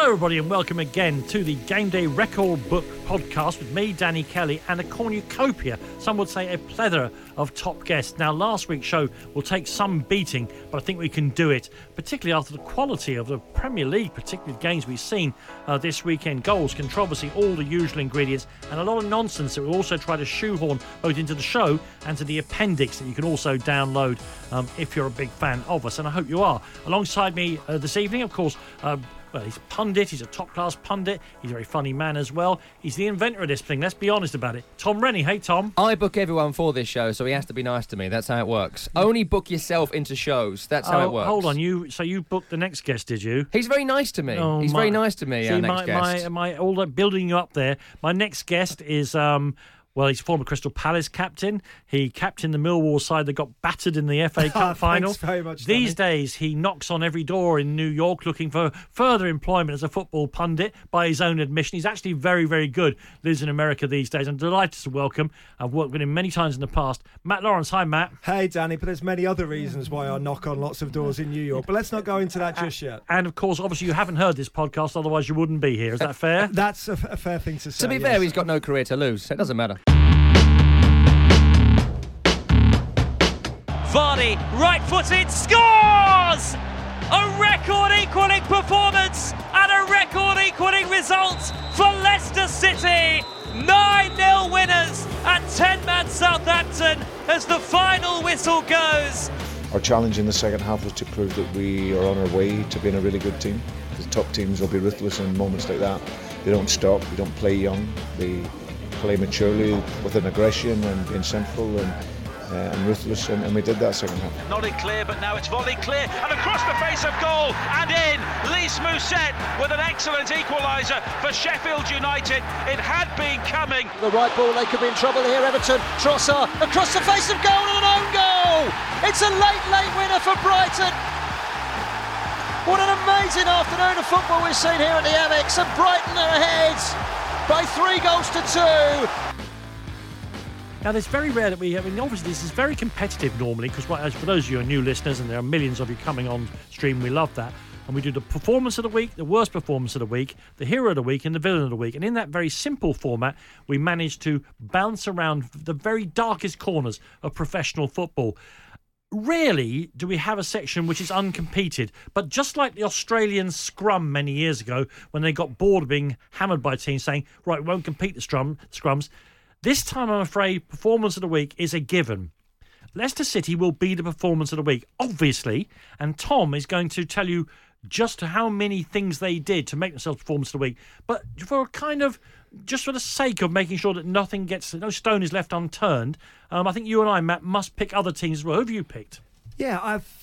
Hello, everybody, and welcome again to the Game Day Record Book podcast with me, Danny Kelly, and a cornucopia, some would say a plethora of top guests. Now, last week's show will take some beating, but I think we can do it, particularly after the quality of the Premier League, particularly the games we've seen uh, this weekend goals, controversy, all the usual ingredients, and a lot of nonsense that we'll also try to shoehorn both into the show and to the appendix that you can also download um, if you're a big fan of us, and I hope you are. Alongside me uh, this evening, of course, uh, well, he's a pundit, he's a top class pundit, he's a very funny man as well. He's the inventor of this thing, let's be honest about it. Tom Rennie, hey Tom. I book everyone for this show, so he has to be nice to me. That's how it works. Only book yourself into shows. That's how Oh, it works. Hold on, you so you booked the next guest, did you? He's very nice to me. Oh, He's my- very nice to me. See, our my, guest. my, my, all that building you up there. My next guest is, um, well, he's former Crystal Palace captain. He captained the Millwall side that got battered in the FA Cup final. very much, These days, he knocks on every door in New York looking for further employment as a football pundit. By his own admission, he's actually very, very good. Lives in America these days. I'm delighted to welcome. I've worked with him many times in the past. Matt Lawrence. Hi, Matt. Hey, Danny, but there's many other reasons why I knock on lots of doors in New York. But let's not go into that just yet. And of course, obviously, you haven't heard this podcast, otherwise you wouldn't be here. Is that fair? That's a, a fair thing to say. to be yes. fair, he's got no career to lose. It doesn't matter. Vardy, right footed, scores! A record equaling performance and a record equaling result for Leicester City. 9 0 winners at 10 man Southampton as the final whistle goes. Our challenge in the second half was to prove that we are on our way to being a really good team. The top teams will be ruthless in moments like that. They don't stop, they don't play young, they play maturely with an aggression and being sinful and, uh, and ruthless, and, and we did that second half. Not in clear, but now it's volley clear and across the face of goal and in. Lys Mousset with an excellent equaliser for Sheffield United. It had been coming. The right ball, they could be in trouble here. Everton, Trossard across the face of goal and an own goal. It's a late, late winner for Brighton. What an amazing afternoon of football we've seen here at the Amex. And Brighton are ahead by three goals to two. Now, it's very rare that we. I mean, obviously, this is very competitive normally because, for those of you who are new listeners, and there are millions of you coming on stream, we love that. And we do the performance of the week, the worst performance of the week, the hero of the week, and the villain of the week. And in that very simple format, we manage to bounce around the very darkest corners of professional football. Rarely do we have a section which is uncompeted, but just like the Australian scrum many years ago, when they got bored of being hammered by teams saying, right, we won't compete the scrum, scrums, this time I'm afraid performance of the week is a given. Leicester City will be the performance of the week, obviously, and Tom is going to tell you just how many things they did to make themselves performance of the week. But for a kind of just for the sake of making sure that nothing gets no stone is left unturned, um, I think you and I, Matt, must pick other teams as well. Who have you picked? Yeah, I've.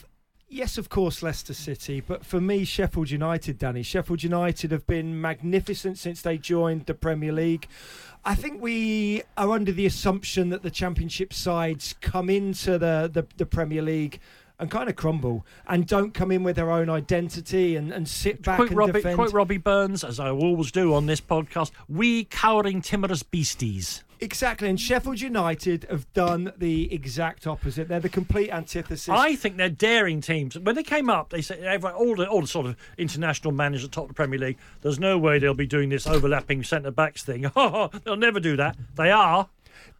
Yes, of course, Leicester City, but for me, Sheffield United, Danny. Sheffield United have been magnificent since they joined the Premier League. I think we are under the assumption that the Championship sides come into the, the, the Premier League and kind of crumble and don't come in with their own identity and, and sit back Quote and Robbie, defend. quote Robbie Burns, as I always do on this podcast, we cowering timorous beasties. Exactly, and Sheffield United have done the exact opposite. They're the complete antithesis. I think they're daring teams. When they came up, they said all the all the sort of international managers at top of the Premier League. There's no way they'll be doing this overlapping centre backs thing. They'll never do that. They are.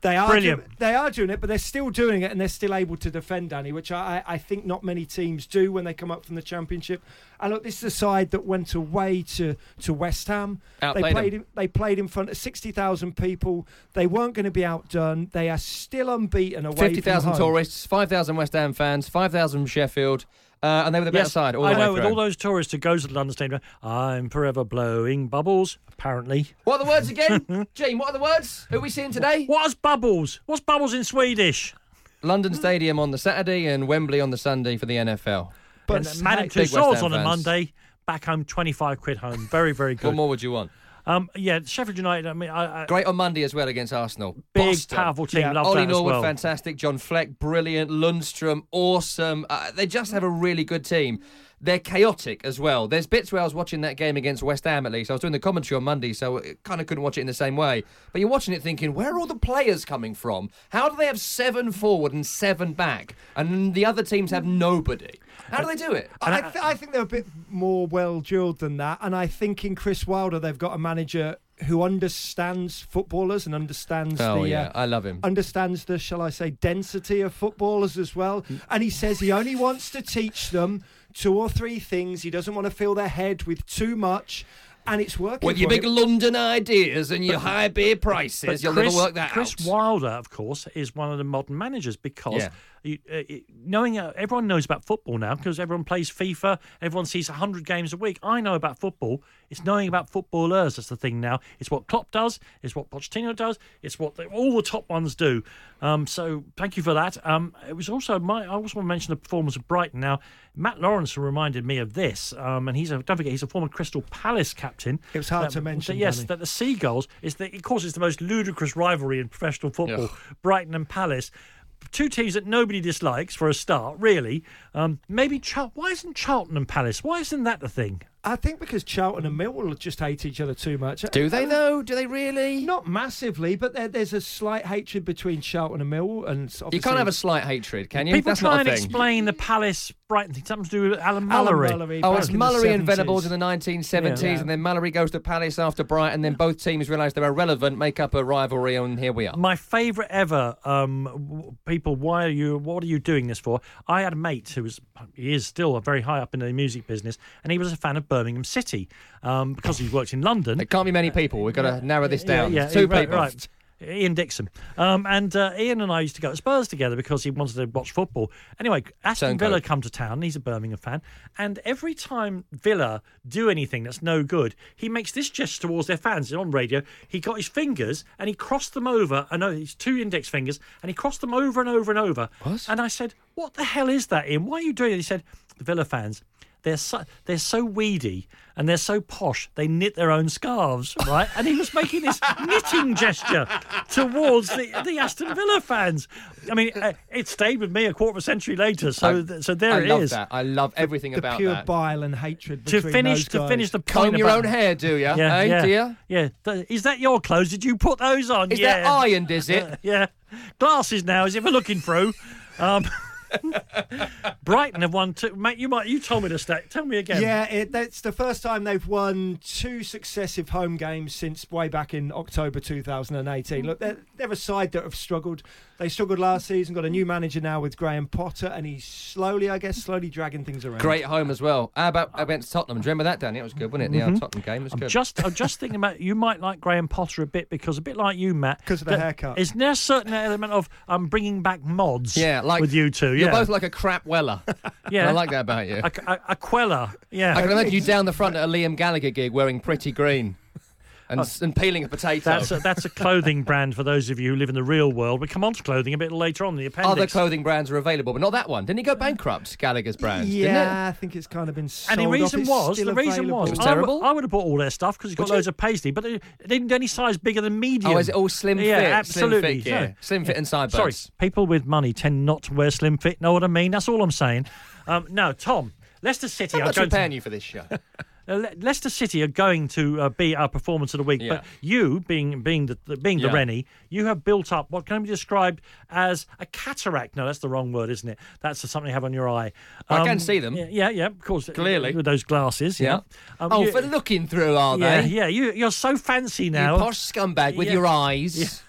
They are Brilliant. do- they are doing it, but they're still doing it, and they're still able to defend, Danny, which I, I think not many teams do when they come up from the Championship. And look, this is a side that went away to, to West Ham. they played in, they played in front of sixty thousand people. They weren't going to be outdone. They are still unbeaten away. Fifty thousand tourists, five thousand West Ham fans, five thousand from Sheffield, uh, and they were the better side all I the know. With all those tourists who goes to the London Stadium, I'm forever blowing bubbles. Apparently, What are the words again, Gene? What are the words? Who are we seeing today? what is bubbles? What's bubbles in Swedish? London Stadium on the Saturday and Wembley on the Sunday for the NFL. But Madame Tussauds on a. Monday. Back home, twenty five quid home. Very, very good. What more would you want? Um, yeah, Sheffield United. I mean, I, I, Great on Monday as well against Arsenal. big, Boston. powerful team. Yeah. Love Ollie Norwood, well. fantastic. John Fleck, brilliant. Lundstram, awesome. Uh, they just have a really good team. They're chaotic as well. There's bits where I was watching that game against West Ham at least. I was doing the commentary on Monday, so I kind of couldn't watch it in the same way. But you're watching it thinking, where are all the players coming from? How do they have seven forward and seven back, and the other teams have nobody? How do they do it? I, th- I think they're a bit more well drilled than that, and I think in Chris Wilder they've got a manager who understands footballers and understands Oh the yeah, uh, I love him. understands the shall I say density of footballers as well. And he says he only wants to teach them two or three things. He doesn't want to fill their head with too much, and it's working. With your big him. London ideas and your high beer prices, you'll Chris, never work that Chris out. Wilder, of course, is one of the modern managers because Yeah. You, uh, knowing uh, everyone knows about football now because everyone plays FIFA, everyone sees 100 games a week. I know about football. It's knowing about footballers that's the thing now. It's what Klopp does, it's what Pochettino does, it's what the, all the top ones do. Um, so thank you for that. Um, it was also my. I also want to mention the performance of Brighton. Now, Matt Lawrence reminded me of this, um, and he's a don't forget he's a former Crystal Palace captain. It was hard That- to mention, Yes, Danny. that the Seagulls is the, it causes the most ludicrous rivalry in professional football. Brighton and Palace, two teams that nobody dislikes for a start. Really, um, maybe why isn't Charlton and Palace? Why isn't that the thing? I think because Charlton and Millwall just hate each other too much. Do they though? Do they really? Not massively, but there, there's a slight hatred between Charlton and Millwall, and You can't have a slight hatred, can you? People That's try not and a thing. explain the Palace Brighton thing. Something to do with Alan Alan Mullery. Mullery Oh, it's in Mullery and Venables in the 1970s, Yeah. and then Mullery goes to Palace after Brighton, and then both teams realise they're irrelevant, make up a rivalry, and here we are. My favourite ever um, people. Why are you? What are you doing this for? I had a mate who was he is still very high up in the music business, and he was a fan of Birmingham City um, because he's worked in London. It can't be many people. We've got to narrow this down. Yeah, yeah, Two right, people. Right. Ian Dixon. Um, and uh, Ian and I used to go to Spurs together because he wanted to watch football. Anyway, Aston. Villa come to town. He's a Birmingham fan. And every time Villa do anything that's no good, he makes this gesture towards their fans on radio. He got his fingers and he crossed them over. I know his two index fingers and he crossed them over and over and over. What? And I said, What the hell is that, Ian? Why are you doing it? He said, The Villa fans. They're so, they're so weedy and they're so posh, they knit their own scarves, right? And he was making this knitting gesture towards the, the Aston Villa fans. I mean, uh, it stayed with me a quarter of a century later, so I- so there it is. I it love is. that. I love everything the about pure that. bile and hatred To finish those to guys. finish the Comb your about- own hair, do you? Yeah, eh, yeah, do you? yeah. Is that your clothes? Did you put those on? Is yeah. that ironed, is it? yeah. Glasses now, as if we're looking through. Um, Brighton have won two. Mate, you might. You told me the stat. Tell me again. Yeah, it, that's the first time they've won two successive home games since way back in October 2018. Look, they're, they're a side that have struggled. They struggled last season, got a new manager now with Graham Potter, and he's slowly, I guess, slowly dragging things around. Great home as well. How about against Tottenham? Do you remember that, Danny? It was good, wasn't it? The uh, Tottenham game was I'm good. just, I'm just thinking about you might like Graham Potter a bit because a bit like you, Matt, because of the haircut. Isn't there a certain element of um, bringing back mods? yeah, like with you two. You're both like a crap Weller. yeah. I like that about you. a, a, a Quella. Yeah, I can imagine you down the front at a Liam Gallagher gig wearing pretty green and, and peeling a potato. That's a, that's a clothing brand for those of you who live in the real world. We come on to clothing a bit later on in the appendix. Other clothing brands are available, but not that one. Didn't he go bankrupt, Gallagher's brand? Yeah, I think it's kind of been sold and the reason It's was, still the reason available. was, was I would- terrible? I would have bought all their stuff because it's got Would you? loads of pastry, but they they didn't do any size bigger than medium. Oh, is it all slim yeah, fit? absolutely. Slim fit, yeah. No. Slim fit and Sorry, people with money tend not to wear slim fit. Know what I mean? That's all I'm saying. Um, no, Tom, Leicester City How are much going are paying to, you for this show? uh, Le- Leicester City are going to uh, be our performance of the week. Yeah. But you, being being the, the being the Yeah. Rennie, you have built up what can be described as a cataract. No, that's the wrong word, isn't it? That's something you have on your eye. I can see them. Yeah, yeah, of course. Clearly. with those glasses. Yeah. Um, oh, you- for looking through, are yeah, they? yeah. You, you're so fancy now. You posh scumbag with your eyes.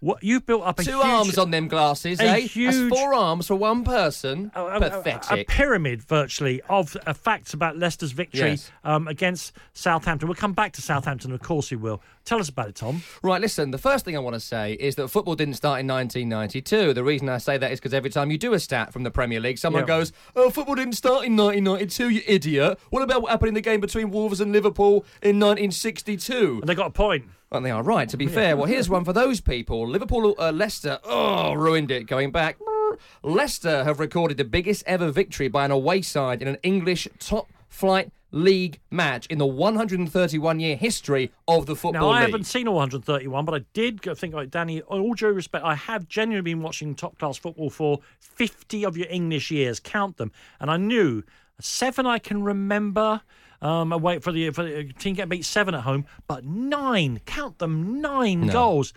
What you've built up a Two huge, arms on them glasses, a eh? huge- That's four arms for one person. a- a- a- Pathetic. A, pyramid, virtually, of uh, facts about Leicester's victory Yes. um, against Southampton. We'll come back to Southampton, of course we will. Tell us about it, Tom. Right, listen, the first thing I want to say is that football didn't start in 1992. The reason I say that is because every time you do a stat from the Premier League, someone Yeah. goes, Oh, football didn't start in 1992, you idiot. What about what happened in the game between Wolves and Liverpool in 1962? And they got a point. Well, they are right, to be fair. Well, here's one for those people. Liverpool, uh, Leicester, oh, ruined it going back. Leicester have recorded the biggest ever victory by an away side in an English top flight league match in the 131 year history of the Football Now, I League. haven't seen all 131, but I did think, like Danny, all due respect, I have genuinely been watching top class football for 50 of your English years. Count them. And I knew seven I can remember. Um, away for the for the team getting beat seven at home, but nine, count them, nine No. goals.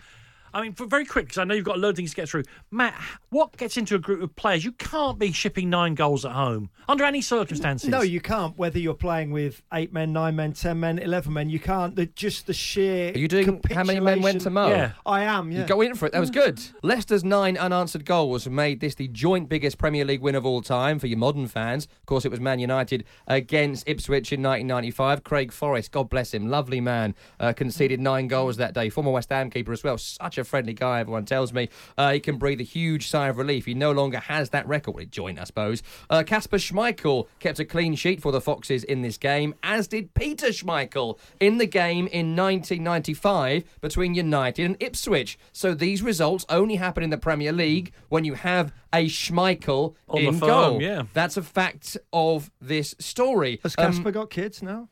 I mean, for very quick because I know you've got a load of things to get through. Matt, what gets into a group of players? You can't be shipping nine goals at home under any circumstances. No, you can't. Whether you're playing with eight men, nine men, ten men, eleven men, you can't. The, just the sheer. Are you doing how many men went to Mo? Yeah. I am. Yeah. You go in for it. That was good. Leicester's nine unanswered goals made this the joint biggest Premier League win of all time for your modern fans. Of course, it was Man United against Ipswich in 1995. Craig Forrest, God bless him, lovely man, uh, conceded nine goals that day. Former West Ham keeper as well. Such a friendly guy, everyone tells me. Uh, he can breathe a huge sigh of relief. He no longer has that record. Well, joint, I suppose. Uh, Kasper Schmeichel kept a clean sheet for the Foxes in this game, as did Peter Schmeichel in the game in 1995 between United and Ipswich. So these results only happen in the Premier League when you have a Schmeichel On the in firm, goal. yeah. That's a fact of this story. Has Um, Kasper got kids now?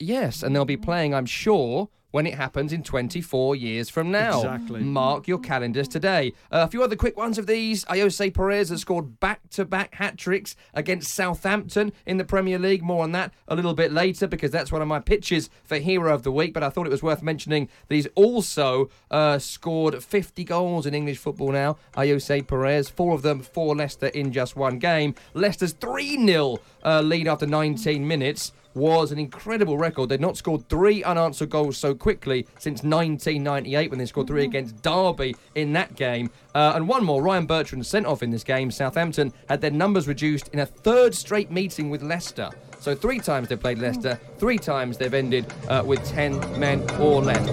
Yes, and they'll be playing, I'm sure, when it happens in 24 years from now. Exactly. Mark your calendars today. Uh, a few other quick ones of these. Ayose Perez has scored back to back hat tricks against Southampton in the Premier League. More on that a little bit later because that's one of my pitches for Hero of the Week. But I thought it was worth mentioning that he's also uh, scored 50 goals in English football now. Ayose Perez, four of them for Leicester in just one game. Leicester's 3 0 uh, lead after 19 minutes was an incredible record. They'd not scored three unanswered goals so quickly since 1998 when they scored three against Derby in that game. Uh, and one more, Ryan Bertrand sent off in this game. Southampton had their numbers reduced in a third straight meeting with Leicester. So three times they've played Leicester, three times they've ended uh, with 10 men or less.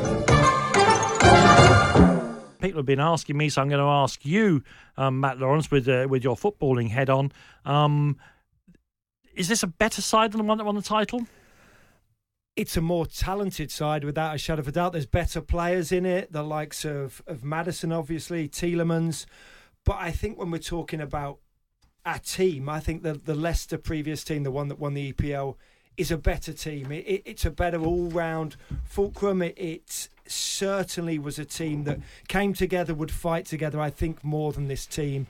people have been asking me, so I'm going to ask you, um, Matt Lawrence, with uh, with your footballing head on. Um, is this a better side than the one that won the title? It's a more talented side, without a shadow of a doubt. There's better players in it, the likes of of Maddison, obviously, Tielemans. But I think when we're talking about a team, I think the the Leicester previous team, the one that won the EPL, is a better team. It, it, it's a better all round fulcrum. It, it certainly was a team that came together, would fight together. I think more than this team,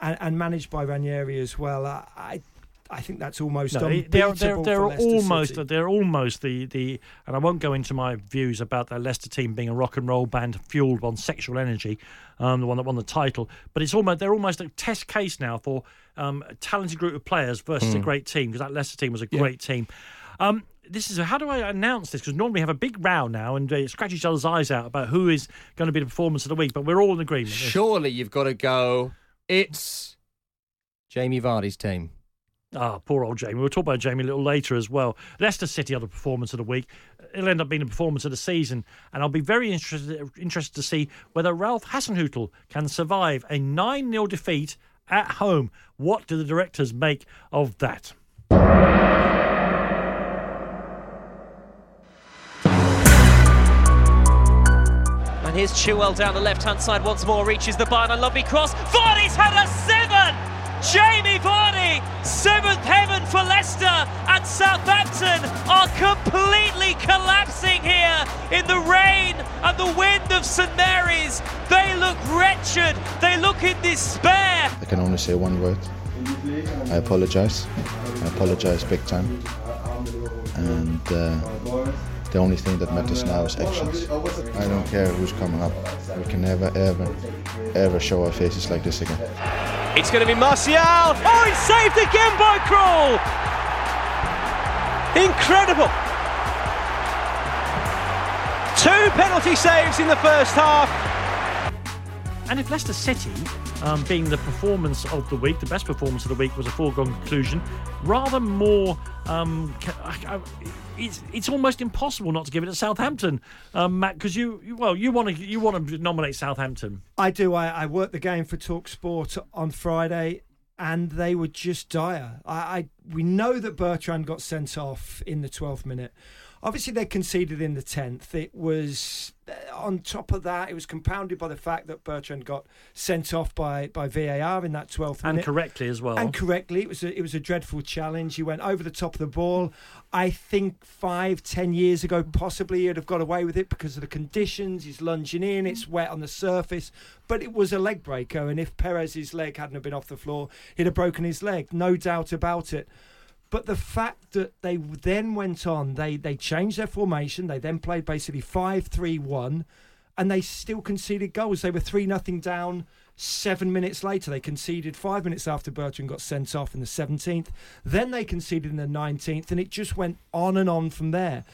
and, and managed by Ranieri as well. I. I I think that's almost No, they- unbeatable they're they're, they're Leicester almost City. they're almost the, the and I won't go into my views about that Leicester team being a rock and roll band fueled on sexual energy, um, the one that won the title. But it's almost they're almost a test case now for um, a talented group of players versus a Mm. great team because that Leicester team was a great team. Um, this is how do I announce this? Because normally we have a big row now and uh, scratch each other's eyes out about who is going to be the performance of the week. But we're all in agreement. Surely you've got to go. It's Jamie Vardy's team. Ah, poor old Jamie. We'll talk about Jamie a little later as well. Leicester City are the performance of the week. It'll end up being the performance of the season, and I'll be very interested interested to see whether Ralph Hasenhüttl can survive a 9 0 defeat at home. What do the directors make of that? And here's Chilwell down the left-hand side once more, reaches the bar and a lovely cross. Vardy's had a seven! Jamie Vardy, seventh heaven for Leicester, and Southampton are completely collapsing here in the rain and the wind of St Mary's. They look wretched, they look in despair. I can only say one word. I apologize. I apologize big time. And uh, the only thing that matters now is actions. I don't care who's coming up. We can never, ever, ever show our faces like this again. It's going to be Martial. Oh, he's saved again by Krul. Incredible. Two penalty saves in the first half. and if Leicester City, um, being the performance of the week, the best performance of the week was a foregone conclusion, rather more. Um, I, I, it's, it's almost impossible not to give it to Southampton, um, Matt, because you, you well you want to you want to nominate Southampton. I do. I, I worked the game for Talk Sport on Friday, and they were just dire. I, I we know that Bertrand got sent off in the 12th minute. Obviously, they conceded in the 10th. It was uh, on top of that, it was compounded by the fact that Bertrand got sent off by, by VAR in that 12th And correctly as well. And correctly, it was a, it was a dreadful challenge. He went over the top of the ball. I think five, ten years ago, possibly he'd have got away with it because of the conditions. He's lunging in, it's wet on the surface, but it was a leg breaker. And if Perez's leg hadn't have been off the floor, he'd have broken his leg, no doubt about it. But the fact that they then went on, they they changed their formation. They then played basically five three one, and they still conceded goals. They were three nothing down. Seven minutes later, they conceded five minutes after Bertrand got sent off in the 17th. Then they conceded in the 19th, and it just went on and on from there.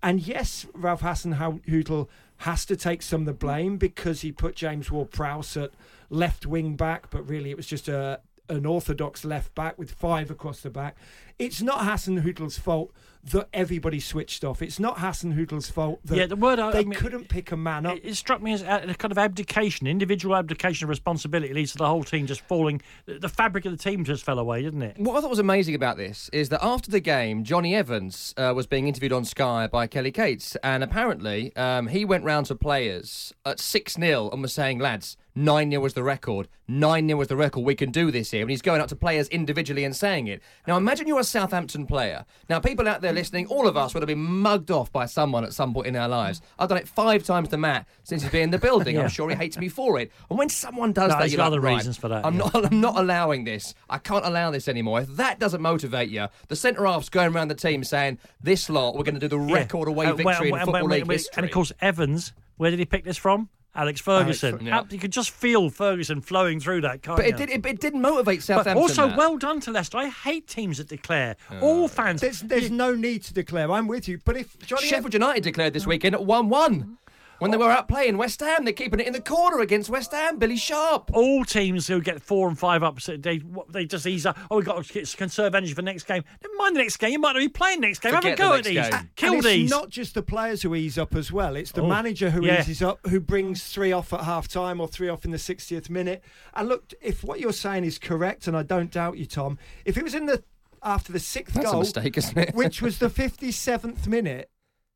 And yes, Ralph Hasenhüttl has to take some of the blame because he put James Ward Prowse at left wing back, but really it was just a an orthodox left back with five across the back. It's not Hasenhüttl's fault that everybody switched off. It's not Hasenhüttl's fault that Yeah, the word I- they I mean, couldn't pick a man up. It, it struck me as a, a kind of abdication, individual abdication of responsibility leads to the whole team just falling. The the fabric of the team just fell away, didn't it? What I thought was amazing about this is that after the game, Jonny Evans uh, was being interviewed on Sky by Kelly Cates, and apparently um, he went round to players at 6 0 and was saying, lads, 9 0 was the record. 9 0 was the record. We can do this here. And he's going up to players individually and saying it. Now, imagine you're a Southampton player. Now, people out there listening, all of us would have been mugged off by someone at some point in our lives. I've done it five times to Matt since he's been in the building. Yeah. I'm sure he hates me for it. And when someone does No, that, you're like, other right, reasons for that, I'm yeah. not I'm not allowing this. I can't allow this anymore. If that doesn't motivate you, the centre half's going around the team saying, "This lot, we're going to do the record away Uh, victory well, in and- football and- league history." And of course, Evans, where did he pick this from? Alex Ferguson. Fer- yeah. You could just feel Ferguson flowing through that, can't but you? it did it, it didn't motivate But Southampton. also, that. well done to Leicester. I hate teams that declare. All fans. There's, there's no need to declare. I'm with you. But if Johnny Sheffield United declared this weekend at one-one. When they were out playing West Ham, they're keeping it in the corner against West Ham. Billy Sharp. all teams who get four and five up, they they just ease up. Oh, we've got to conserve energy for next game. Never mind the next game. You might not be playing next game. Forget Have a go the at these. game. Kill and these. It's not just the players who ease up as well. It's the Oh, manager who yeah. eases up, who brings three off at half time or three off in the 60th minute. And look, if what you're saying is correct, and I don't doubt you, Tom, if it was in the after the sixth That's a goal, mistake, isn't it? which was the 57th minute.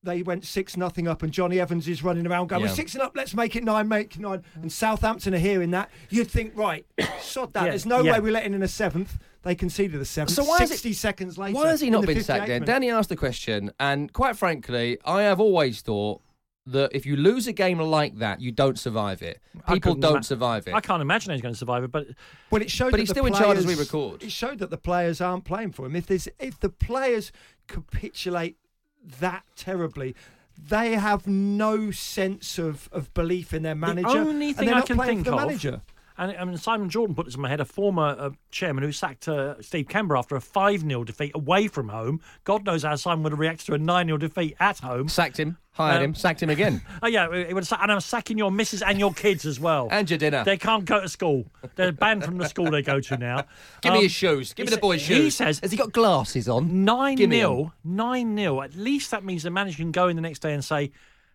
They went six nothing up, and Jonny Evans is running around going, Yeah. "We're six and up. Let's make it nine, make it nine." And Southampton are hearing that. You'd think, right, sod that. Yeah, There's no yeah. way we're letting in a seventh. They conceded a seventh. So why is it- Sixty seconds later, Why has he not been 58th sacked then? minute. Danny asked the question, and quite frankly, I have always thought that if you lose a game like that, you don't survive it. People don't ima- survive it. I can't imagine he's going to survive it, but Well, it showed. But that he's the still in charge as we players- record. It showed that the players aren't playing for him. If there's, if the players capitulate that terribly, they have no sense of, of belief in their manager. The only and thing they're I not can think of, manager. And I mean Simon Jordan put this in my head, a former uh, chairman who sacked uh, Steve Kember after a five 0 defeat away from home. God knows how Simon would have reacted to a nine 0 defeat at home. Sacked him, hired Um, him, sacked him again. Oh yeah, it would and I'm sacking your missus and your kids as well. And your dinner. They can't go to school. They're banned from the school they go to now. Give me Um, his shoes. Give me the boy's shoes. He says Has he got glasses on? 9 Give 0. 9 0. At least that means the manager can go in the next day and say,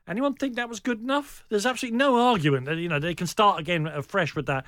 anyone think that was good enough? There's absolutely no argument. that, You know, they can start again afresh with that.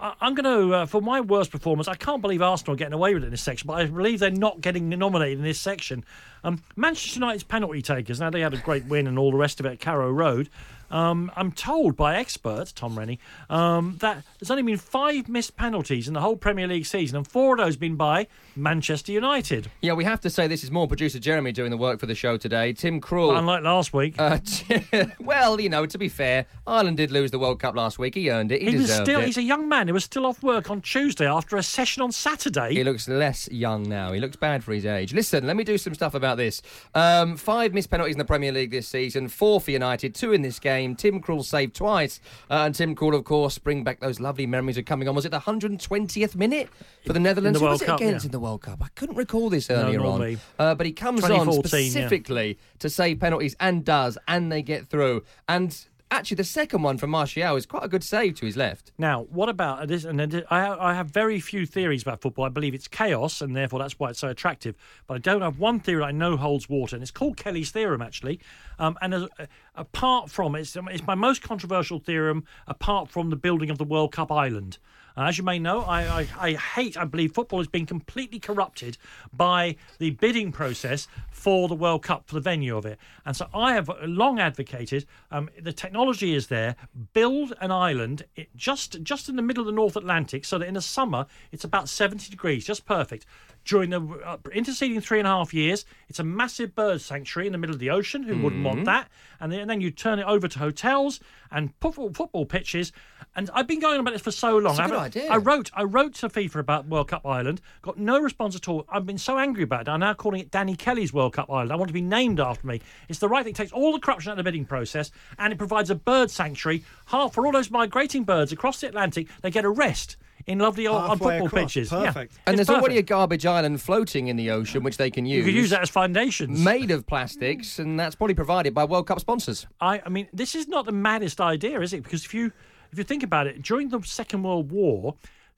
I- I'm going to, uh, for my worst performance, I can't believe Arsenal are getting away with it in this section, but I believe they're not getting nominated in this section. Um, Manchester United's penalty takers, now they had a great win and all the rest of it at Carrow Road. Um, I'm told by experts, Tom Rennie, um, that there's only been five missed penalties in the whole Premier League season, and four of those been by Manchester United. Yeah, we have to say this is more producer Jeremy doing the work for the show today. Tim Krul. Unlike last week. Uh, well, you know, to be fair, Ireland did lose the World Cup last week. He earned it. He, He was still, it. he's a young man. He was still off work on Tuesday after a session on Saturday. He looks less young now. He looks bad for his age. Listen, let me do some stuff about this. Um, five missed penalties in the Premier League this season, four for United, two in this game. Tim Krul saved twice. Uh, and Tim Krul, of course, bring back those lovely memories of coming on. Was it the 120th minute for the Netherlands? the Who World was it Cup, against yeah. in the World Cup? I couldn't recall this earlier nor on. Uh, but he comes on 2014, yeah. specifically to save penalties and does, and they get through. And actually, the second one from Martial is quite a good save to his left. Now, what about this? And I, have, very few theories about football. I believe it's chaos, and therefore that's why it's so attractive. But I don't have one theory I know holds water, and it's called Kelly's theorem, actually. Um, and as, uh, apart from it's, it's my most controversial theorem, apart from the building of the World Cup island. As you may know, I, I, I, hate, I believe football has been completely corrupted by the bidding process for the World Cup, for the venue of it. And so I have long advocated um, the technology is there, build an island just, just in the middle of the North Atlantic so that in the summer it's about 70 degrees, just perfect during the uh, interceding three and a half years. It's a massive bird sanctuary in the middle of the ocean. Who mm. wouldn't want mm-hmm. that? And then, and then, you turn it over to hotels and football, football pitches. And I've been going on about this for so long. That's a good idea. I wrote, I wrote to FIFA about World Cup Island. Got no response at all. I've been so angry about it. I'm now calling it Danny Kelly's World Cup Island. I want to be named after me. It's the right thing. It takes all the corruption out of the bidding process, and it provides a bird sanctuary. Half for all those migrating birds across the Atlantic. They get a rest in lovely old on football across. pitches. Perfect. Yeah. And It's there's already a garbage island floating in the ocean, which they can use. You could use that as foundations. Made of plastics, and that's probably provided by World Cup sponsors. I, I mean, this is not the maddest idea, is it? Because if you if you think about it, during the Second World War,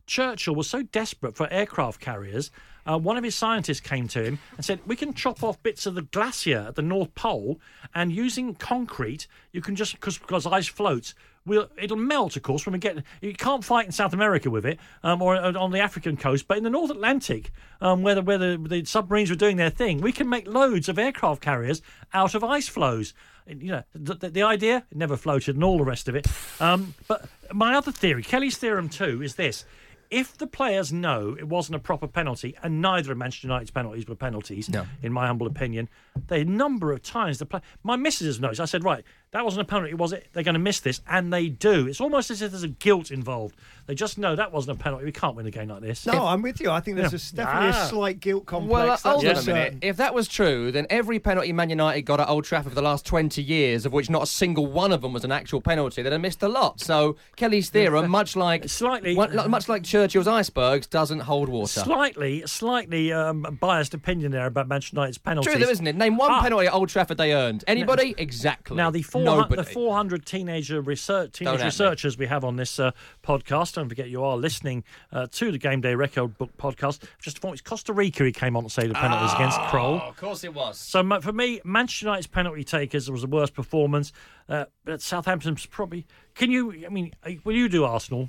Churchill was so desperate for aircraft carriers. Uh, one of his scientists came to him and said, "We can chop off bits of the glacier at the North Pole, and using concrete, you can just because because ice floats." We'll, it'll melt, of course, when we get. You can't fight in South America with it, um, or uh, on the African coast, but in the North Atlantic, um, where, the, where the, the submarines were doing their thing, we can make loads of aircraft carriers out of ice floes. You know, the, the, the idea it never floated, and all the rest of it. Um, but my other theory, Kelly's theorem too, is this: if the players know it wasn't a proper penalty, and neither of Manchester United's penalties were penalties, No. in my humble opinion, the number of times the play, my missus has noticed. I said, right, that wasn't a penalty, was it? They're going to miss this, and they do. It's almost as if there's a guilt involved. They just know that wasn't a penalty. We can't win a game like this. No, I'm with you. I think there's Yeah. a, definitely Ah. a slight guilt complex. Well, that's hold for on a minute. If that was true, then every penalty Man United got at Old Trafford for the last 20 years, of which not a single one of them was an actual penalty, they'd have missed a lot. So Kelly's theorem, much like Slightly- much like Churchill's icebergs, doesn't hold water. Slightly, slightly um, biased opinion there about Manchester United's penalties. True, though, isn't it? Name one Ah. penalty at Old Trafford they earned. Anybody? Exactly. Now the 400, the 400 teenager research, teenage me. researchers we have on this uh, podcast. Don't forget you are listening uh, to the Game Day Record Book podcast. Just before it's Costa Rica, he came on to say the penalties against Krul. Oh, of course it was. So for me, Manchester United's penalty takers was the worst performance. Uh, but Southampton's probably. Can you? I mean, uh, will you do Arsenal?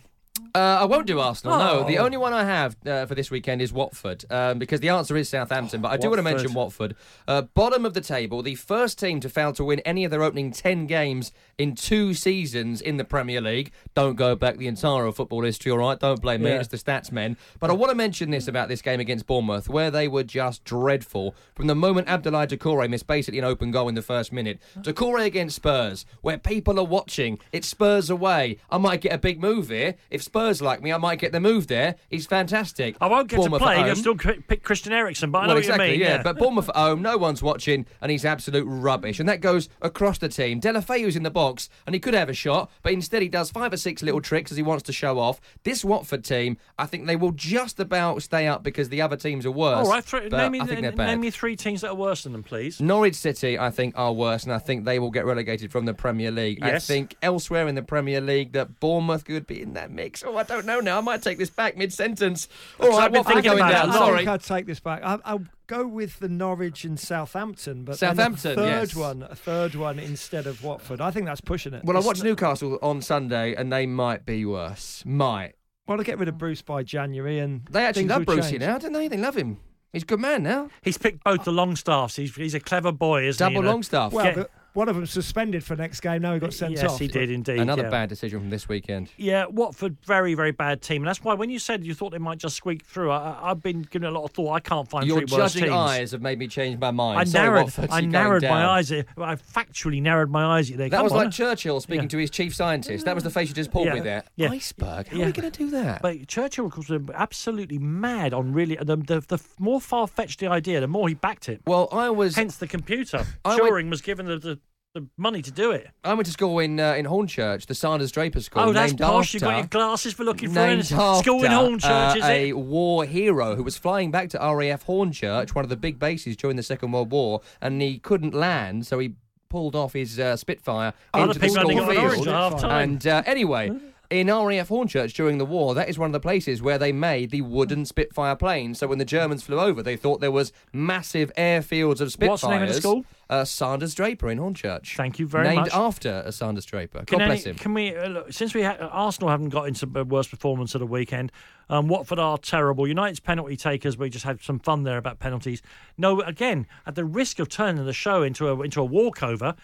Uh, I won't do Arsenal. No, the Oh. only one I have uh, for this weekend is Watford, um, because the answer is Southampton. But I do want to mention Watford, uh, bottom of the table, the first team to fail to win any of their opening ten games in two seasons in the Premier League. Don't go back the entire of football history, all right? Don't blame me. It's the stats men. But I want to mention this about this game against Bournemouth, where they were just dreadful from the moment Abdoulaye Doucouré missed basically an open goal in the first minute. Doucouré against Spurs, where people are watching. It's Spurs away. I might get a big move here. If Spurs like me, I might get the move there. He's fantastic. I won't get Bournemouth to play. I'll still pick Christian Eriksen, but I know Well, what exactly, you mean. yeah. But Bournemouth at home, no one's watching, and he's absolute rubbish. And that goes across the team. Deulofeu's in the box, and he could have a shot, but instead he does five or six little tricks as he wants to show off. This Watford team, I think they will just about stay up because the other teams are worse. All right, th- name me, I think they're name me three teams that are worse than them, please. Norwich City, I think, are worse, and I think they will get relegated from the Premier League. I think elsewhere in the Premier League that Bournemouth could be in that mix. Oh, I don't know now. I might take this back mid sentence. All Because right, I've been thinking going about it. down. I I Sorry. think I'd take this back. I, I'll go with the Norwich and Southampton, but Southampton, then a third yes. one, a third one instead of Watford. I think that's pushing it. Well, I watched n- Newcastle on Sunday, and they might be worse. Might. Well, to get rid of Bruce by January, and They actually love will Brucey change. now, don't they? They love him. He's a good man now. He's picked both the Longstaffs. He's, he's a clever boy, isn't he? Double you know? Longstaff. Well, Get- the, one of them suspended for next game. Now he got sent yes, off. he did indeed. Another yeah. bad decision from this weekend. Yeah, Watford, very, very bad team. And that's why when you said you thought they might just squeak through, I, I- I've been giving a lot of thought. I can't find Your three worse judging teams. eyes have made me change my mind. I Sorry, narrowed, Watford, I narrowed my eyes. I factually narrowed my eyes. There. That Come was on. like Churchill speaking Yeah. to his chief scientist. That was the face you just pulled Yeah, me there. yeah. Iceberg. How Yeah. are we going to do that? But Churchill of course, was absolutely mad on really. The, the, the more far fetched the idea, the more he backed it. well, I was Hence the computer. I went- Turing was given the, the, the money to do it. I went to school in uh, in Hornchurch, the Sanders Draper School. oh, that's named posh. After, You've got your glasses for looking for named it. School in Hornchurch, uh, is a it? war hero who was flying back to RAF Hornchurch, one of the big bases during the Second World War, and he couldn't land, so he pulled off his uh, Spitfire Other into the school field. And uh, anyway. In RAF Hornchurch during the war, that is one of the places where they made the wooden Spitfire planes. So when the Germans flew over, they thought there was massive airfields of Spitfires. What's the name of the school? Uh, Sanders Draper in Hornchurch. Thank you very Named much. Named after a Sanders Draper. God Can, any- him. can we, uh, look, since we ha- Arsenal haven't got into the worst performance of the weekend, um, Watford are terrible. United's penalty takers. We just had some fun there about penalties. No, again, at the risk of turning the show into a into a walkover,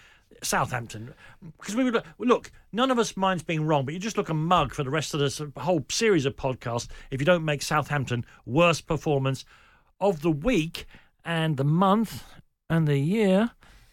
Southampton, because we would look. None of us minds being wrong, but you just look a mug for the rest of this whole series of podcasts if you don't make Southampton worst performance of the week and the month and the year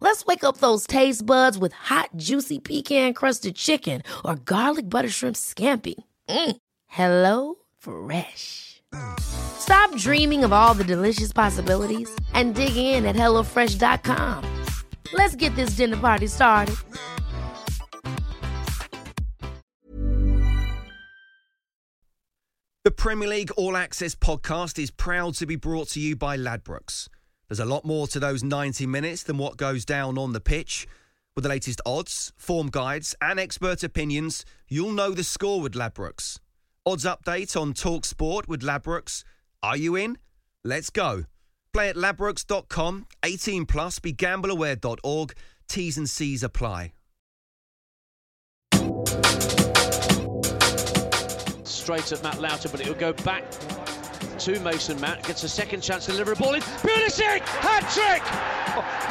Let's wake up those taste buds with hot, juicy pecan-crusted chicken or garlic butter shrimp scampi. Mm. Hello Fresh. Stop dreaming of all the delicious possibilities and dig in at HelloFresh.com. Let's get this dinner party started. The Premier League All Access podcast is proud to be brought to you by Ladbrokes. There's a lot more to those 90 minutes than what goes down on the pitch. With the latest odds, form guides, and expert opinions, you'll know the score with Ladbrokes. Odds update on Talk Sport with Ladbrokes. Are you in? Let's go. Play at ladbrokes.com, 18 plus, begambleaware.org. T's and C's apply. straight at Matt Lowton, but it will go back to Mason Mount. Gets a second chance to deliver a ball in. Pulisic! Hat trick!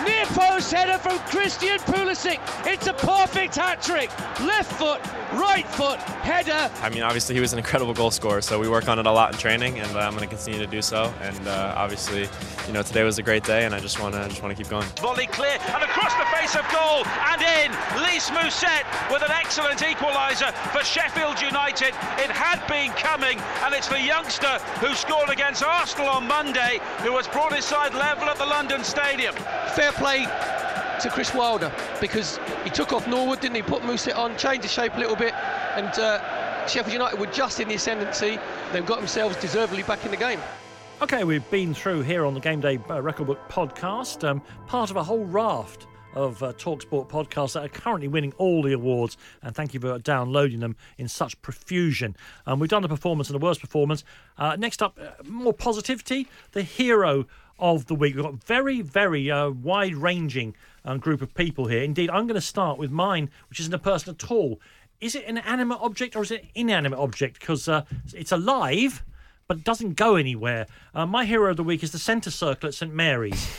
Near post header from Christian Pulisic. It's a perfect hat trick. Left foot, right foot, header. I mean, obviously he was an incredible goal scorer, so we work on it a lot in training, and uh, I'm going to continue to do so. And uh, obviously, you know, today was a great day, and I just want to just want to keep going. Volley clear and across the face of goal and in. Lys Mousset with an excellent equaliser for Sheffield United. It had been coming, and it's the youngster who scored against Arsenal on Monday who has brought his side level at the London Stadium. Fair play to Chris Wilder because he took off Norwood, didn't he? Put Mousset on, changed the shape a little bit, and uh, Sheffield United were just in the ascendancy. They've got themselves deservedly back in the game. Okay, we've been through here on the Game Day uh, Record Book podcast, um, part of a whole raft of uh, Talksport podcasts that are currently winning all the awards. And thank you for downloading them in such profusion. Um, we've done the performance and the worst performance. Uh, next up, uh, more positivity, the hero of the week. We've got very, very uh, wide ranging um, group of people here. Indeed, I'm going to start with mine, which isn't a person at all. Is it an animate object or is it an inanimate object? Because uh, it's alive but it doesn't go anywhere. Uh, my hero of the week is the centre circle at St Mary's.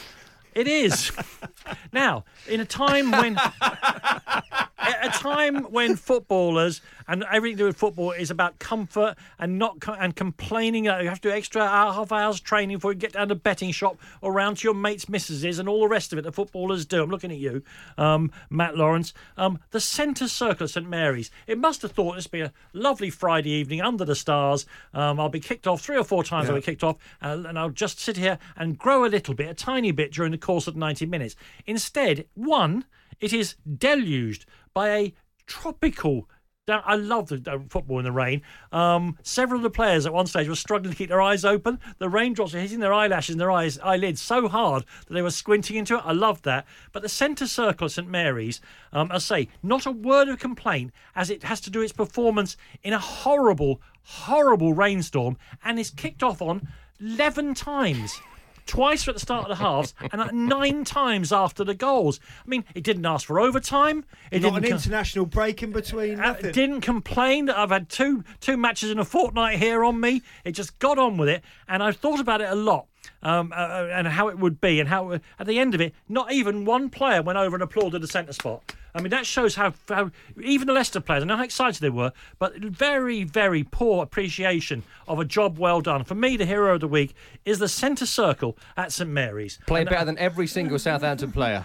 It is. now, in a time when at a time when footballers and everything to do with football is about comfort and not co- and complaining that you have to do extra hour, half hours training before you get down to the betting shop or round to your mates' missuses and all the rest of it that footballers do. I'm looking at you, um, Matt Lawrence. Um, the centre circle at St Mary's. It must have thought this would be a lovely Friday evening under the stars. Um, I'll be kicked off three or four times. Yeah. I'll be kicked off, uh, and I'll just sit here and grow a little bit, a tiny bit during the course of 90 minutes. Instead, one, it is deluged by a tropical. I love the football in the rain. Um, several of the players at one stage were struggling to keep their eyes open. The raindrops were hitting their eyelashes and their eyes, eyelids so hard that they were squinting into it. I love that. But the centre circle at St Mary's, um, I say, not a word of complaint as it has to do its performance in a horrible, horrible rainstorm and is kicked off on 11 times. Twice at the start of the halves and uh, nine times after the goals. I mean, it didn't ask for overtime. It Not an didn't co- international break in between. uh, didn't complain that I've had two two matches in a fortnight here on me. It just got on with it, and I've thought about it a lot. um, uh, and how it would be, and how at the end of it, not even one player went over and applauded the centre spot. I mean, that shows how, how even the Leicester players, I know how excited they were, but very, very poor appreciation of a job well done. For me, the hero of the week is the centre circle at St Mary's. Played And, uh, better than every single Southampton player.